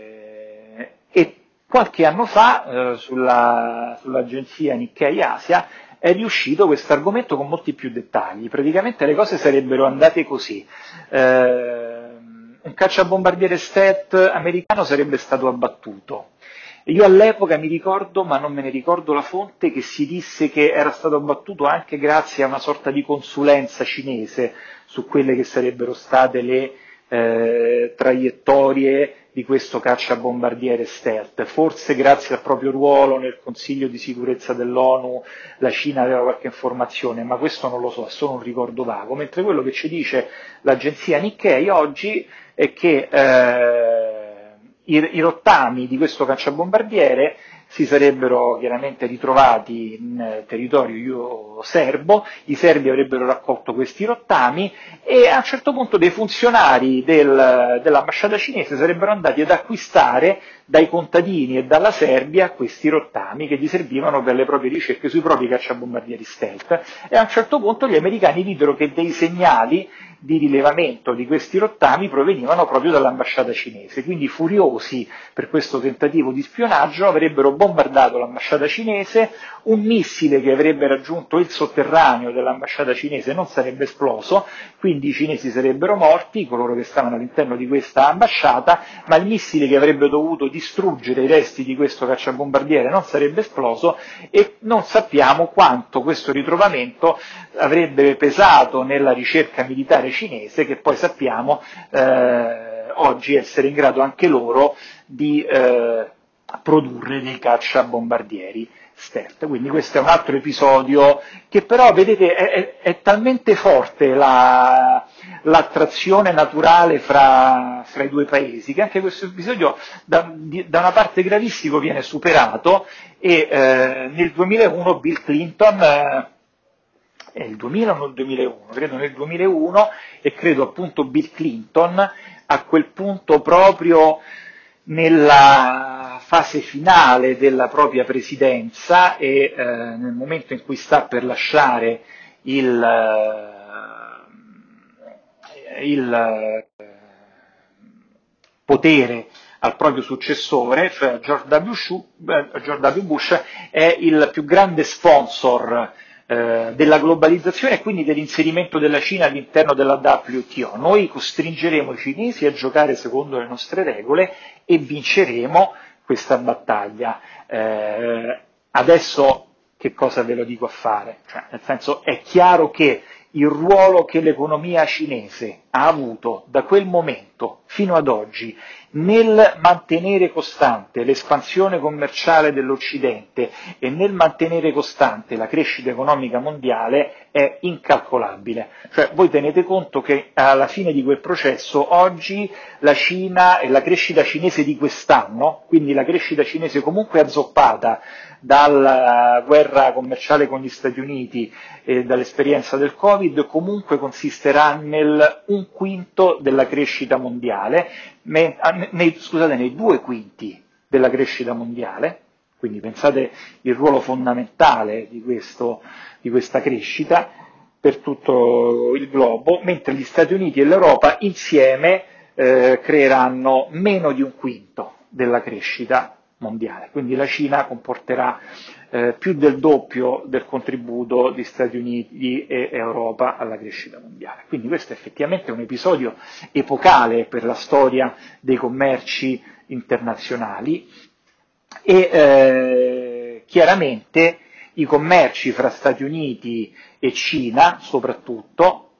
Qualche anno fa eh, sulla, sull'agenzia Nikkei Asia è riuscito questo argomento con molti più dettagli. Praticamente le cose sarebbero andate così. Eh, un cacciabombardiere stealth americano sarebbe stato abbattuto. Io all'epoca mi ricordo, ma non me ne ricordo la fonte, che si disse che era stato abbattuto anche grazie a una sorta di consulenza cinese su quelle che sarebbero state le eh, traiettorie di questo cacciabombardiere stealth. Forse grazie al proprio ruolo nel Consiglio di sicurezza dell'ONU la Cina aveva qualche informazione, ma questo non lo so, è solo un ricordo vago. Mentre quello che ci dice l'agenzia Nikkei oggi è che eh, i, i rottami di questo cacciabombardiere si sarebbero chiaramente ritrovati in eh, territorio serbo, i serbi avrebbero raccolto questi rottami e a un certo punto dei funzionari del, dell'ambasciata cinese sarebbero andati ad acquistare dai contadini e dalla Serbia questi rottami che gli servivano per le proprie ricerche sui propri cacciabombardieri stealth. E a un certo punto gli americani videro che dei segnali di rilevamento di questi rottami provenivano proprio dall'ambasciata cinese, quindi furiosi per questo tentativo di spionaggio avrebbero bombardato l'ambasciata cinese, un missile che avrebbe raggiunto il sotterraneo dell'ambasciata cinese non sarebbe esploso, quindi i cinesi sarebbero morti, coloro che stavano all'interno di questa ambasciata, ma il missile che avrebbe dovuto distruggere i resti di questo cacciabombardiere non sarebbe esploso e non sappiamo quanto questo ritrovamento avrebbe pesato nella ricerca militare cinese che poi sappiamo eh, oggi essere in grado anche loro di eh, produrre dei cacciabombardieri stealth. Quindi questo è un altro episodio che però, vedete, è, è, è talmente forte la, l'attrazione naturale fra, fra, i due paesi che anche questo episodio da, di, da una parte gravissimo viene superato e eh, nel 2001 Bill Clinton eh, il 2000 o nel 2001, credo nel 2001 e credo appunto Bill Clinton a quel punto proprio nella fase finale della propria presidenza e eh, nel momento in cui sta per lasciare il, eh, il eh, potere al proprio successore, cioè George W. Eh, Bush, è il più grande sponsor eh, della globalizzazione e quindi dell'inserimento della Cina all'interno della WTO. Noi costringeremo i cinesi a giocare secondo le nostre regole e vinceremo questa battaglia. Eh, adesso che cosa ve lo dico a fare? Cioè, nel senso è chiaro che il ruolo che l'economia cinese ha avuto da quel momento fino ad oggi nel mantenere costante l'espansione commerciale dell'Occidente e nel mantenere costante la crescita economica mondiale è incalcolabile. Cioè, voi tenete conto che alla fine di quel processo oggi la Cina e la crescita cinese di quest'anno, quindi la crescita cinese comunque azzoppata dalla guerra commerciale con gli Stati Uniti e dall'esperienza del Covid, comunque consisterà nel un quinto della crescita mondiale, nei, scusate, nei due quinti della crescita mondiale, quindi pensate il ruolo fondamentale di, questo, di questa crescita per tutto il globo, mentre gli Stati Uniti e l'Europa insieme eh, creeranno meno di un quinto della crescita mondiale. Quindi la Cina comporterà eh, più del doppio del contributo di Stati Uniti e Europa alla crescita mondiale. Quindi questo è effettivamente un episodio epocale per la storia dei commerci internazionali e eh, chiaramente i commerci fra Stati Uniti e Cina soprattutto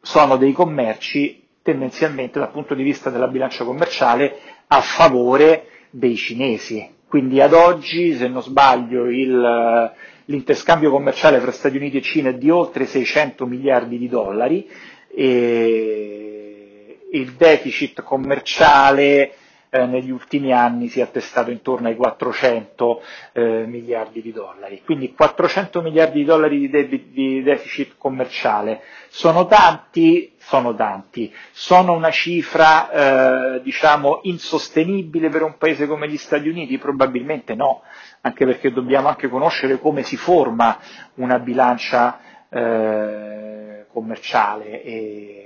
sono dei commerci tendenzialmente dal punto di vista della bilancia commerciale a favore dei cinesi. Quindi ad oggi, se non sbaglio, il, l'interscambio commerciale fra Stati Uniti e Cina è di oltre 600 miliardi di dollari e il deficit commerciale eh, negli ultimi anni si è attestato intorno ai 400 eh, miliardi di dollari. Quindi 400 miliardi di dollari di, debit, di deficit commerciale sono tanti? Sono tanti. Sono una cifra eh, diciamo insostenibile per un paese come gli Stati Uniti? Probabilmente no, anche perché dobbiamo anche conoscere come si forma una bilancia eh, commerciale e,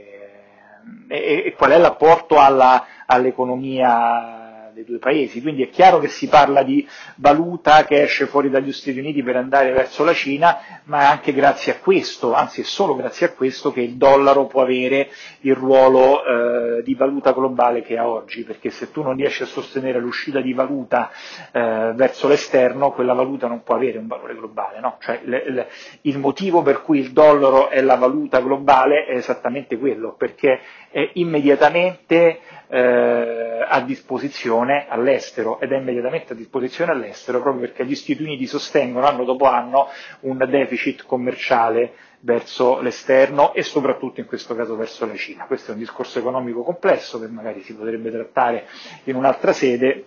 e, e, qual è l'apporto alla, all'economia dei due paesi. Quindi è chiaro che si parla di valuta che esce fuori dagli Stati Uniti per andare verso la Cina, ma è anche grazie a questo, anzi è solo grazie a questo che il dollaro può avere il ruolo eh, di valuta globale che ha oggi, perché se tu non riesci a sostenere l'uscita di valuta eh, verso l'esterno, quella valuta non può avere un valore globale. No? Cioè, le, le, il motivo per cui il dollaro è la valuta globale è esattamente quello, perché è immediatamente eh, a disposizione all'estero ed è immediatamente a disposizione all'estero proprio perché gli Stati Uniti sostengono anno dopo anno un deficit commerciale verso l'esterno e soprattutto in questo caso verso la Cina. Questo è un discorso economico complesso che magari si potrebbe trattare in un'altra sede,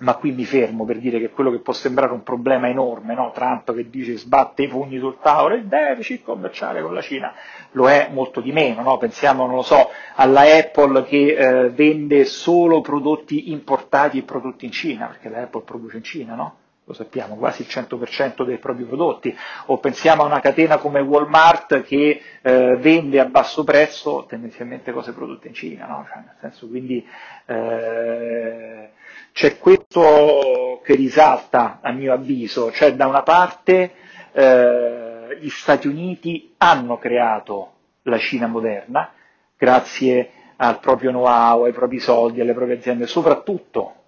ma qui mi fermo per dire che quello che può sembrare un problema enorme, no? Trump che dice sbatte i pugni sul tavolo, il deficit commerciale con la Cina, lo è molto di meno, no? pensiamo, non lo so, alla Apple che eh, vende solo prodotti importati e prodotti in Cina, perché la Apple produce in Cina, no? lo sappiamo, quasi il 100% dei propri prodotti, o pensiamo a una catena come Walmart che eh, vende a basso prezzo tendenzialmente cose prodotte in Cina, cioè, nel senso, quindi eh, c'è questo che risalta a mio avviso, cioè da una parte eh, gli Stati Uniti hanno creato la Cina moderna grazie al proprio know-how, ai propri soldi, alle proprie aziende, soprattutto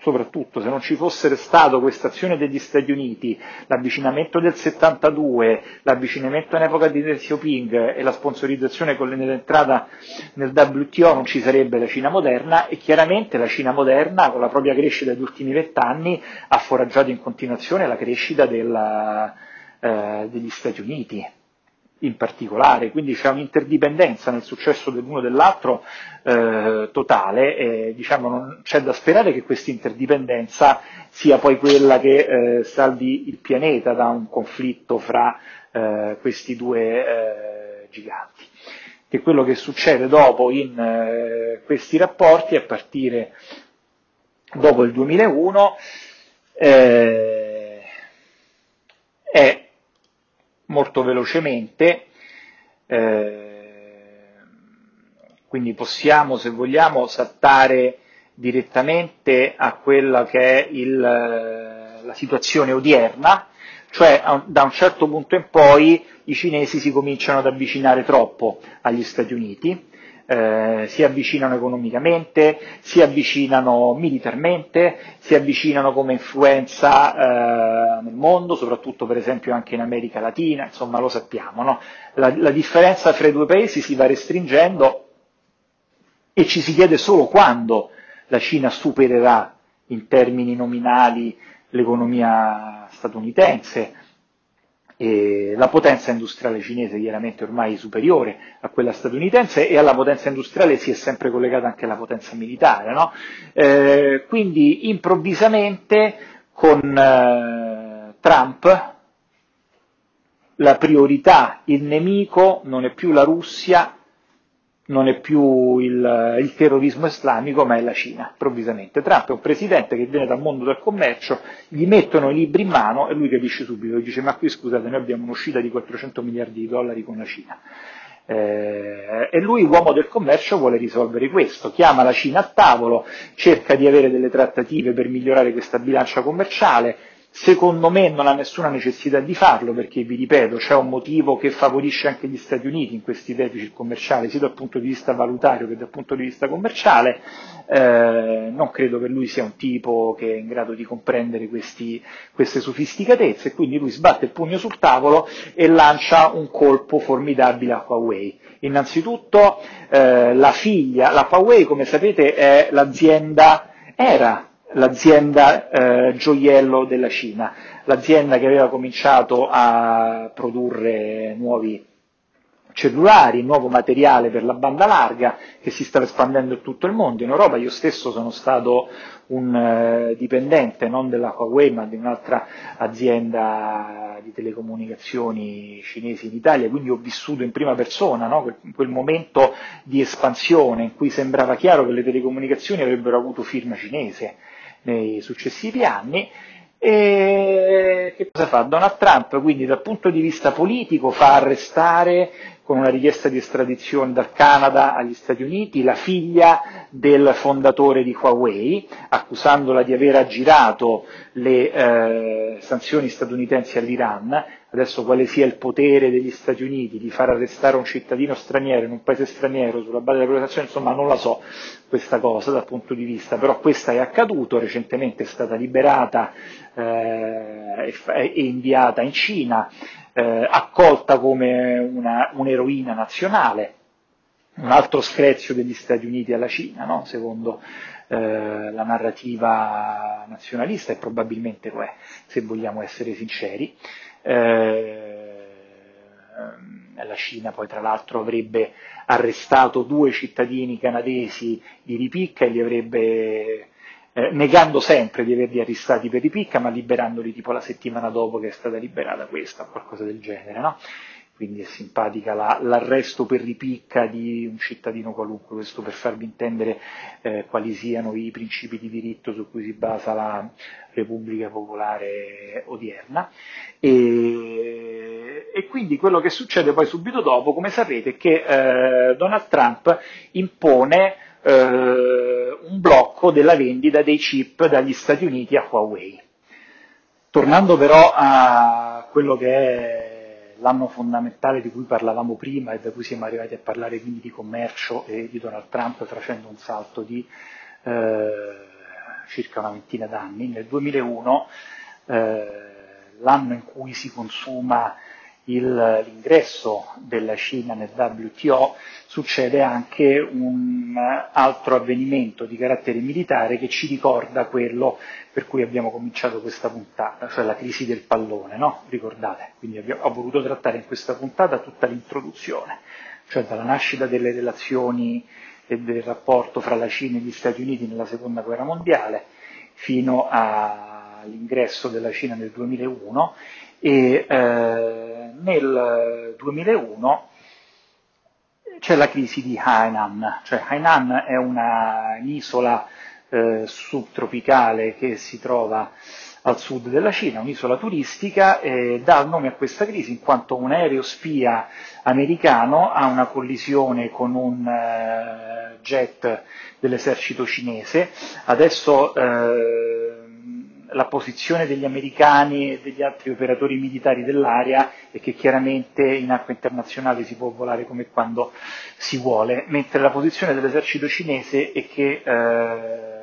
soprattutto se non ci fosse stato questa azione degli Stati Uniti, l'avvicinamento del 72, l'avvicinamento in epoca di Deng Xiaoping e la sponsorizzazione con l'entrata nel WTO non ci sarebbe la Cina moderna e chiaramente la Cina moderna con la propria crescita degli ultimi vent'anni ha foraggiato in continuazione la crescita della, eh, degli Stati Uniti in particolare, quindi c'è un'interdipendenza nel successo dell'uno dell'altro eh, totale e diciamo, non c'è da sperare che questa interdipendenza sia poi quella che eh, salvi il pianeta da un conflitto fra eh, questi due eh, giganti. Che quello che succede dopo in eh, questi rapporti a partire dopo il 2001 eh, è molto velocemente, eh, quindi possiamo, se vogliamo, saltare direttamente a quella che è il, la situazione odierna, cioè da un certo punto in poi i cinesi si cominciano ad avvicinare troppo agli Stati Uniti, eh, si avvicinano economicamente, si avvicinano militarmente, si avvicinano come influenza eh, nel mondo, soprattutto per esempio anche in America Latina, insomma lo sappiamo, no? la, la differenza fra i due paesi si va restringendo e ci si chiede solo quando la Cina supererà in termini nominali l'economia statunitense, e la potenza industriale cinese chiaramente ormai superiore a quella statunitense e alla potenza industriale si è sempre collegata anche la potenza militare. No? Eh, quindi improvvisamente con eh, Trump la priorità, il nemico non è più la Russia, non è più il, il, terrorismo islamico, ma è la Cina, improvvisamente. Trump è un presidente che viene dal mondo del commercio, gli mettono i libri in mano e lui capisce subito, dice ma qui scusate, noi abbiamo un'uscita di 400 miliardi di dollari con la Cina. Eh, e lui, uomo del commercio, vuole risolvere questo, chiama la Cina a tavolo, cerca di avere delle trattative per migliorare questa bilancia commerciale, Secondo me non ha nessuna necessità di farlo perché, vi ripeto, c'è un motivo che favorisce anche gli Stati Uniti in questi deficit commerciali, sia dal punto di vista valutario che dal punto di vista commerciale. Eh, non credo che lui sia un tipo che è in grado di comprendere questi, queste sofisticatezze, quindi lui sbatte il pugno sul tavolo e lancia un colpo formidabile a Huawei. Innanzitutto eh, la figlia, la Huawei come sapete è l'azienda, era l'azienda eh, gioiello della Cina, l'azienda che aveva cominciato a produrre nuovi cellulari, nuovo materiale per la banda larga che si sta espandendo in tutto il mondo. In Europa io stesso sono stato un eh, dipendente non della Huawei ma di un'altra azienda di telecomunicazioni cinesi in Italia, quindi ho vissuto in prima persona no? quel, quel momento di espansione in cui sembrava chiaro che le telecomunicazioni avrebbero avuto firma cinese nei successivi anni. E che cosa fa? Donald Trump quindi dal punto di vista politico fa arrestare con una richiesta di estradizione dal Canada agli Stati Uniti, la figlia del fondatore di Huawei, accusandola di aver aggirato le eh, sanzioni statunitensi all'Iran. Adesso quale sia il potere degli Stati Uniti di far arrestare un cittadino straniero in un paese straniero sulla base della propria sanzione, insomma non la so questa cosa dal punto di vista, però questa è accaduto, recentemente è stata liberata eh, e inviata in Cina, eh, accolta come una, un'eroina nazionale, un altro screzio degli Stati Uniti alla Cina, no? secondo eh, la narrativa nazionalista, e probabilmente lo è, se vogliamo essere sinceri. Eh, la Cina poi tra l'altro avrebbe arrestato due cittadini canadesi di ripicca e li avrebbe eh, negando sempre di averli arrestati per ripicca, ma liberandoli tipo la settimana dopo che è stata liberata questa, qualcosa del genere, no? Quindi è simpatica la, l'arresto per ripicca di un cittadino qualunque, questo per farvi intendere eh, quali siano i principi di diritto su cui si basa la Repubblica Popolare odierna. E, e quindi quello che succede poi subito dopo, come sapete, è che eh, Donald Trump impone eh, un blocco della vendita dei chip dagli Stati Uniti a Huawei. Tornando però a quello che è l'anno fondamentale di cui parlavamo prima e da cui siamo arrivati a parlare quindi di commercio e di Donald Trump facendo un salto di eh, circa una ventina d'anni, nel 2001, eh, l'anno in cui si consuma il, l'ingresso della Cina nel WTO, succede anche un altro avvenimento di carattere militare che ci ricorda quello per cui abbiamo cominciato questa puntata, cioè la crisi del pallone, no? Ricordate? Quindi abbiamo, ho voluto trattare in questa puntata tutta l'introduzione, cioè dalla nascita delle relazioni e del rapporto fra la Cina e gli Stati Uniti nella seconda guerra mondiale fino all'ingresso della Cina nel 2001 e eh, nel 2001 c'è la crisi di Hainan, cioè Hainan è un'isola eh, subtropicale che si trova al sud della Cina, un'isola turistica, e dà il nome a questa crisi in quanto un aereo spia americano ha una collisione con un uh, jet dell'esercito cinese. Adesso uh, la posizione degli americani e degli altri operatori militari dell'area è che chiaramente in acqua internazionale si può volare come quando si vuole, mentre la posizione dell'esercito cinese è che eh,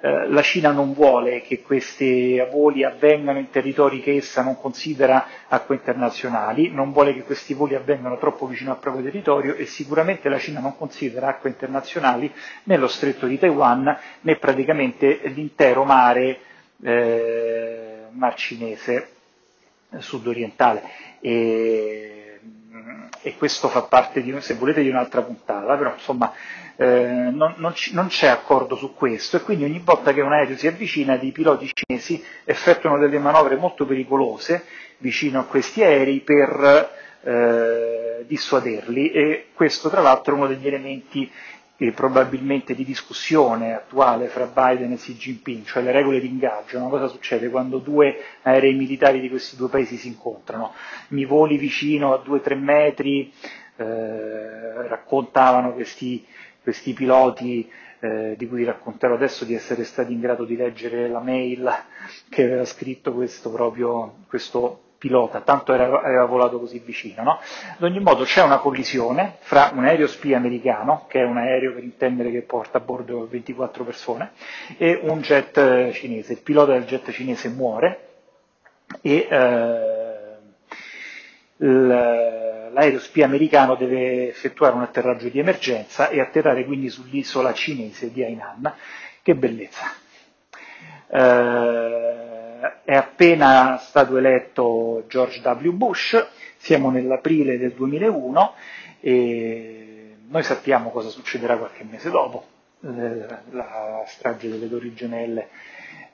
eh, la Cina non vuole che questi voli avvengano in territori che essa non considera acque internazionali, non vuole che questi voli avvengano troppo vicino al proprio territorio e sicuramente la Cina non considera acque internazionali né lo stretto di Taiwan né praticamente l'intero mare, eh, mar cinese sudorientale. E, e questo fa parte, di, se volete, di un'altra puntata, però insomma eh, non, non, c- non, c'è accordo su questo e quindi ogni volta che un aereo si avvicina dei piloti cinesi effettuano delle manovre molto pericolose vicino a questi aerei per eh, dissuaderli e questo tra l'altro è uno degli elementi eh, probabilmente di discussione attuale fra Biden e Xi Jinping, cioè le regole di ingaggio, no? cosa succede quando due aerei militari di questi due paesi si incontrano? Mi voli vicino a 2-3 metri, eh, raccontavano questi questi piloti eh, di cui racconterò adesso di essere stati in grado di leggere la mail che aveva scritto questo proprio questo pilota, tanto era, aveva volato così vicino. No? Ad ogni modo c'è una collisione fra un aereo spia americano, che è un aereo per intendere che porta a bordo 24 persone, e un jet cinese. Il pilota del jet cinese muore e eh, l'aereo spia americano deve effettuare un atterraggio di emergenza e atterrare quindi sull'isola cinese di Hainan. Che bellezza! Eh, è appena stato eletto George W. Bush, siamo nell'aprile del 2001 e noi sappiamo cosa succederà qualche mese dopo, eh, la strage delle Torri Gemelle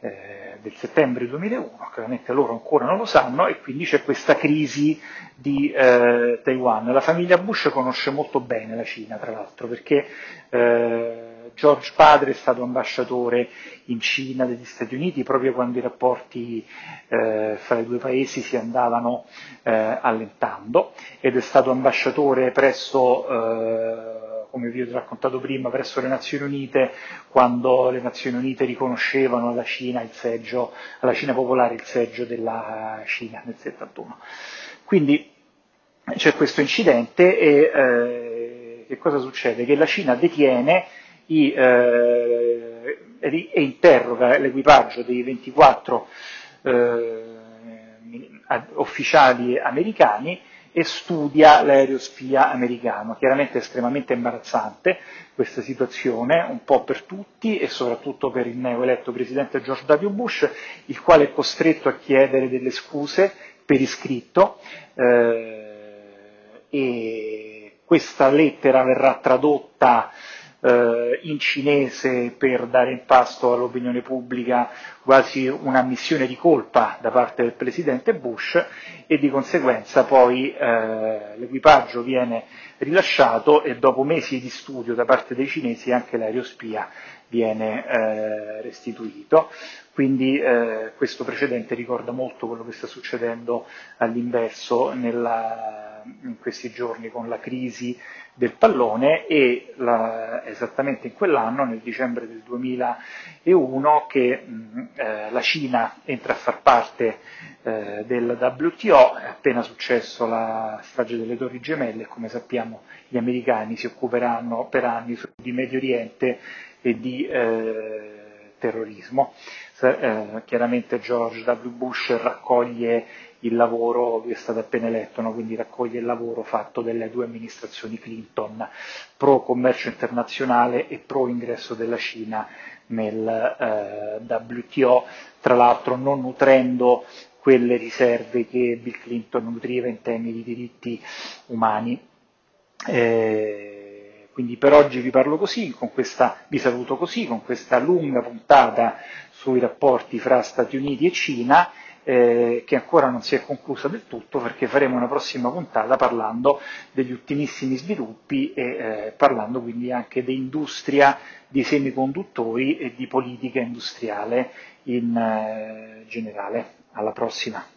eh, del settembre 2001, chiaramente loro ancora non lo sanno, e quindi c'è questa crisi di eh, Taiwan. La famiglia Bush conosce molto bene la Cina, tra l'altro, perché eh, George padre è stato ambasciatore in Cina degli Stati Uniti proprio quando i rapporti eh, fra i due paesi si andavano eh, allentando ed è stato ambasciatore presso eh, come vi ho raccontato prima, presso le Nazioni Unite, quando le Nazioni Unite riconoscevano alla Cina, seggio, alla Cina popolare il seggio della Cina nel 71. Quindi c'è questo incidente e eh, che cosa succede? Che la Cina detiene i, eh, e interroga l'equipaggio dei 24 eh, ufficiali americani e studia l'aerospia americano. Chiaramente è estremamente imbarazzante questa situazione, un po' per tutti e soprattutto per il neoeletto presidente George W. Bush, il quale è costretto a chiedere delle scuse per iscritto eh, e questa lettera verrà tradotta eh, in cinese per dare in pasto all'opinione pubblica quasi una missione di colpa da parte del presidente Bush e di conseguenza poi eh, l'equipaggio viene rilasciato e dopo mesi di studio da parte dei cinesi anche l'aerospia viene eh, restituito. Quindi eh, questo precedente ricorda molto quello che sta succedendo all'inverso nella, in questi giorni con la crisi del pallone e la, esattamente in quell'anno, nel dicembre del 2001, che mh, eh, la Cina entra a far parte eh, del WTO, è appena successo la strage delle Torri Gemelle e come sappiamo gli americani si occuperanno per anni di Medio Oriente e di eh, terrorismo. Eh, chiaramente George W. Bush raccoglie il lavoro, lui è stato appena eletto, no? quindi raccoglie il lavoro fatto dalle due amministrazioni Clinton pro commercio internazionale e pro ingresso della Cina nel eh, WTO, tra l'altro non nutrendo quelle riserve che Bill Clinton nutriva in temi di diritti umani. Eh, quindi per oggi vi parlo così, questa, vi saluto così, con questa lunga puntata sui rapporti fra Stati Uniti e Cina eh, che ancora non si è conclusa del tutto perché faremo una prossima puntata parlando degli ultimissimi sviluppi e eh, parlando quindi anche di industria di semiconduttori e di politica industriale in eh, generale. Alla prossima.